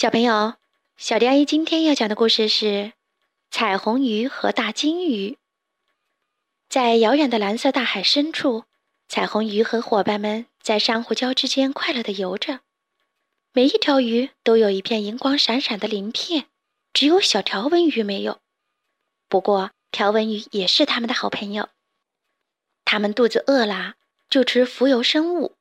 小朋友，小迪阿姨今天要讲的故事是《彩虹鱼和大金鱼》。在遥远的蓝色大海深处，彩虹鱼和伙伴们在珊瑚礁之间快乐地游着。每一条鱼都有一片银光闪闪的鳞片，只有小条纹鱼没有。不过，条纹鱼也是它们的好朋友。它们肚子饿了，就吃浮游生物。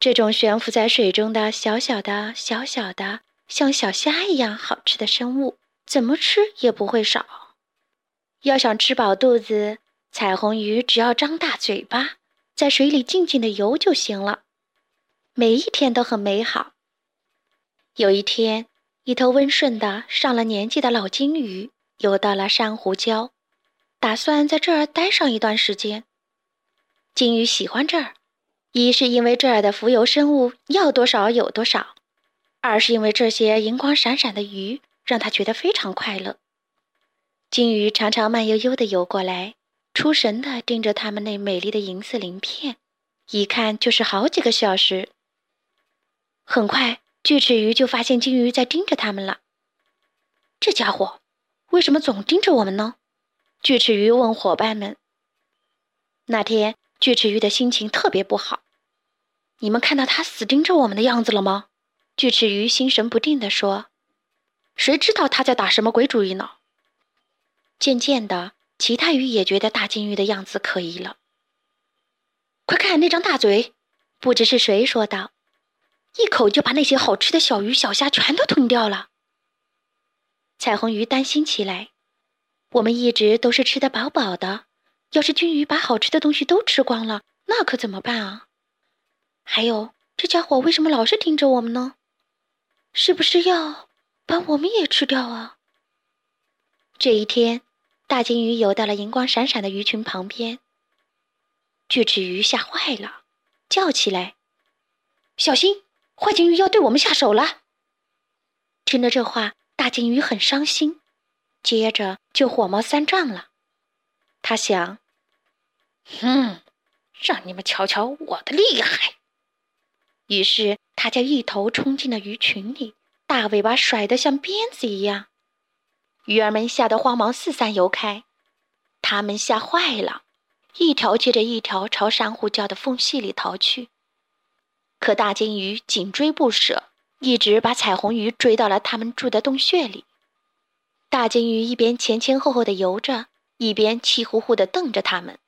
这种悬浮在水中的小小的、小小的。像小虾一样好吃的生物，怎么吃也不会少。要想吃饱肚子，彩虹鱼只要张大嘴巴，在水里静静的游就行了。每一天都很美好。有一天，一头温顺的、上了年纪的老金鱼游到了珊瑚礁，打算在这儿待上一段时间。金鱼喜欢这儿，一是因为这儿的浮游生物要多少有多少。二是因为这些银光闪闪的鱼让他觉得非常快乐。金鱼常常慢悠悠地游过来，出神地盯着它们那美丽的银色鳞片，一看就是好几个小时。很快，锯齿鱼就发现金鱼在盯着它们了。这家伙为什么总盯着我们呢？锯齿鱼问伙伴们。那天，锯齿鱼的心情特别不好。你们看到它死盯着我们的样子了吗？巨齿鱼心神不定地说：“谁知道他在打什么鬼主意呢？”渐渐的，其他鱼也觉得大金鱼的样子可疑了。快看那张大嘴！不知是谁说道：“一口就把那些好吃的小鱼小虾全都吞掉了。”彩虹鱼担心起来：“我们一直都是吃得饱饱的，要是金鱼把好吃的东西都吃光了，那可怎么办啊？还有，这家伙为什么老是盯着我们呢？”是不是要把我们也吃掉啊？这一天，大金鱼游到了银光闪闪的鱼群旁边。锯齿鱼吓坏了，叫起来：“小心，坏金鱼要对我们下手了！”听了这话，大金鱼很伤心，接着就火冒三丈了。他想：“哼，让你们瞧瞧我的厉害！”于是。他就一头冲进了鱼群里，大尾巴甩得像鞭子一样，鱼儿们吓得慌忙四散游开。他们吓坏了，一条接着一条朝珊瑚礁的缝隙里逃去。可大金鱼紧追不舍，一直把彩虹鱼追到了他们住的洞穴里。大金鱼一边前前后后的游着，一边气呼呼地瞪着他们。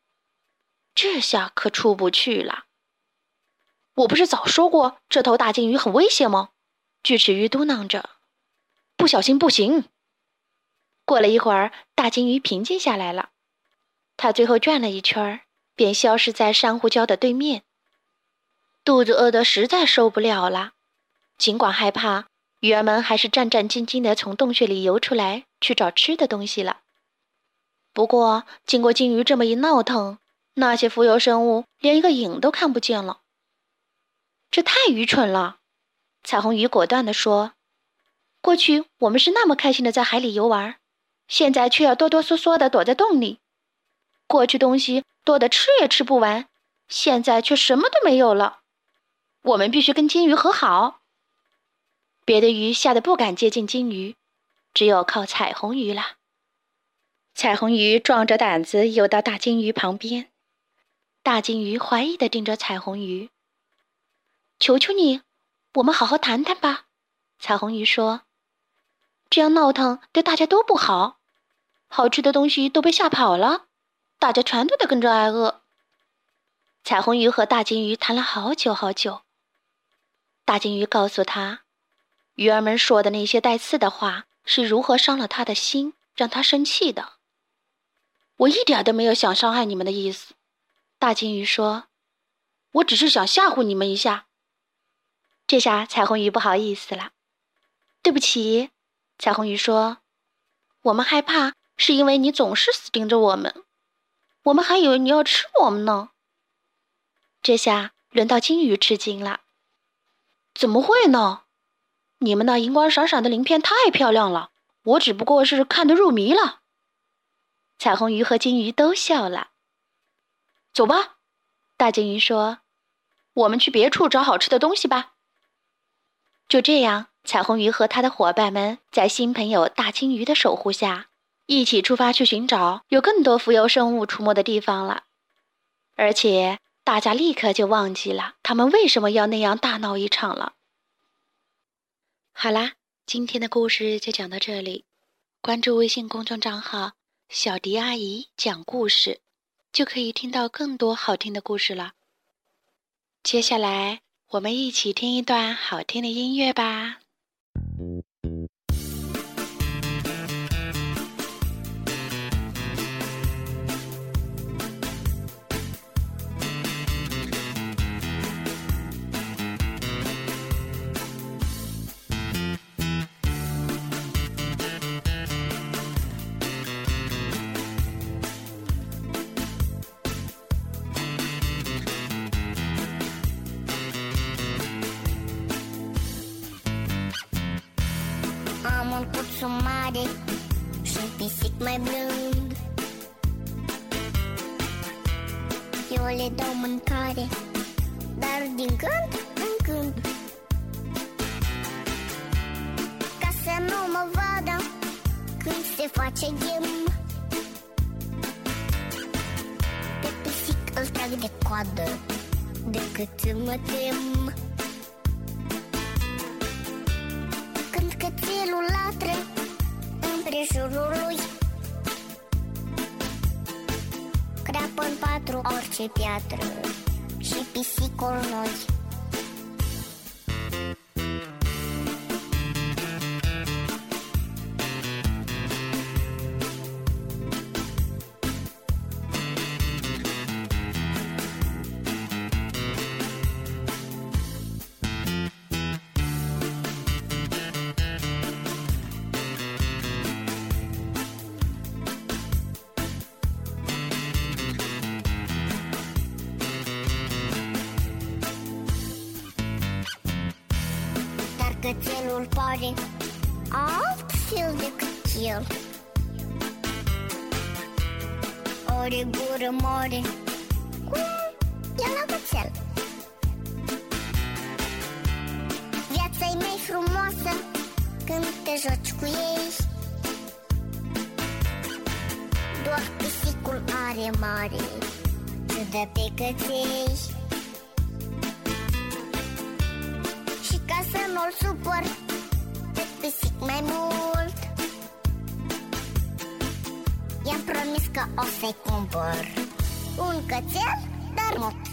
这下可出不去了。我不是早说过这头大金鱼很危险吗？锯齿鱼嘟囔着：“不小心不行。”过了一会儿，大金鱼平静下来了。它最后转了一圈，便消失在珊瑚礁的对面。肚子饿得实在受不了了，尽管害怕，鱼儿们还是战战兢兢地从洞穴里游出来去找吃的东西了。不过，经过金鱼这么一闹腾，那些浮游生物连一个影都看不见了。这太愚蠢了，彩虹鱼果断地说：“过去我们是那么开心的在海里游玩，现在却要哆哆嗦嗦的躲在洞里。过去东西多的吃也吃不完，现在却什么都没有了。我们必须跟金鱼和好。”别的鱼吓得不敢接近金鱼，只有靠彩虹鱼了。彩虹鱼壮着胆子游到大金鱼旁边，大金鱼怀疑地盯着彩虹鱼。求求你，我们好好谈谈吧。”彩虹鱼说，“这样闹腾对大家都不好，好吃的东西都被吓跑了，大家全都得跟着挨饿。”彩虹鱼和大金鱼谈了好久好久。大金鱼告诉他，鱼儿们说的那些带刺的话是如何伤了他的心，让他生气的。我一点都没有想伤害你们的意思，大金鱼说，我只是想吓唬你们一下。这下彩虹鱼不好意思了，对不起。彩虹鱼说：“我们害怕是因为你总是死盯着我们，我们还以为你要吃我们呢。”这下轮到金鱼吃惊了：“怎么会呢？你们那银光闪闪的鳞片太漂亮了，我只不过是看得入迷了。”彩虹鱼和金鱼都笑了。走吧，大金鱼说：“我们去别处找好吃的东西吧。”就这样，彩虹鱼和他的伙伴们在新朋友大金鱼的守护下，一起出发去寻找有更多浮游生物出没的地方了。而且，大家立刻就忘记了他们为什么要那样大闹一场了。好啦，今天的故事就讲到这里。关注微信公众账号“小迪阿姨讲故事”，就可以听到更多好听的故事了。接下来，我们一起听一段好听的音乐吧。Curțu mare și un pisic mai blând. Eu le dau mâncare, dar din când în când. Ca să nu mă vadă când se face ghem. Pe pisic îl trag de coadă decât mă tem orice piatră și pisicul noi cățelul pare altfel decât el. Ore gură mare Cum e la cățel Viața e mai frumoasă când te joci cu ei. Doar pisicul are mare Ciudă pe căței să nu-l supăr Pe pisic mai mult. I-am promis că o să-i cumpăr Un cățel, dar mult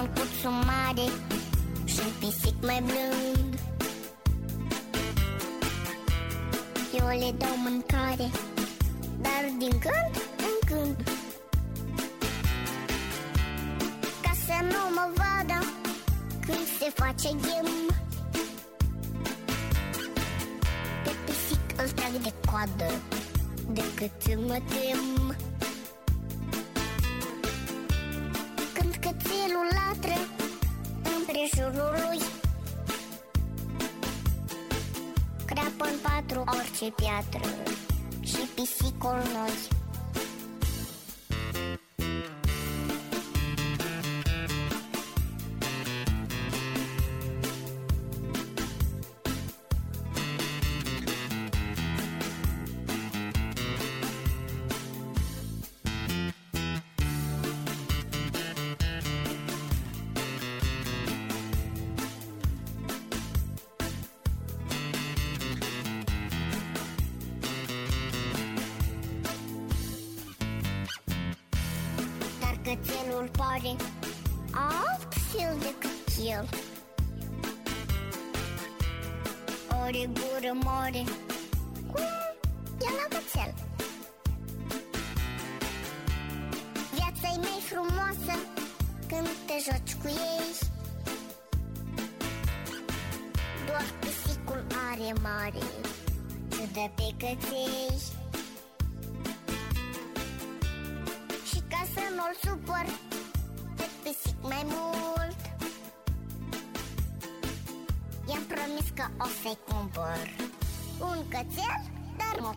un curțu mare și un pisic mai blând. Eu le dau mâncare, dar din când în când Ca să nu mă vadă când se face ghem. Pe pisic îl trag de coadă decât mă tem împrejurul lui Creapă în patru orice piatră și pisicul noi Cățelul pare altfel decât el. Are gură mare Cum e la cățel Viața e mai frumoasă Când te joci cu ei. Doar pisicul are mare Ciudă pe căței promis că o să-i cumpăr. Un cățel, dar nu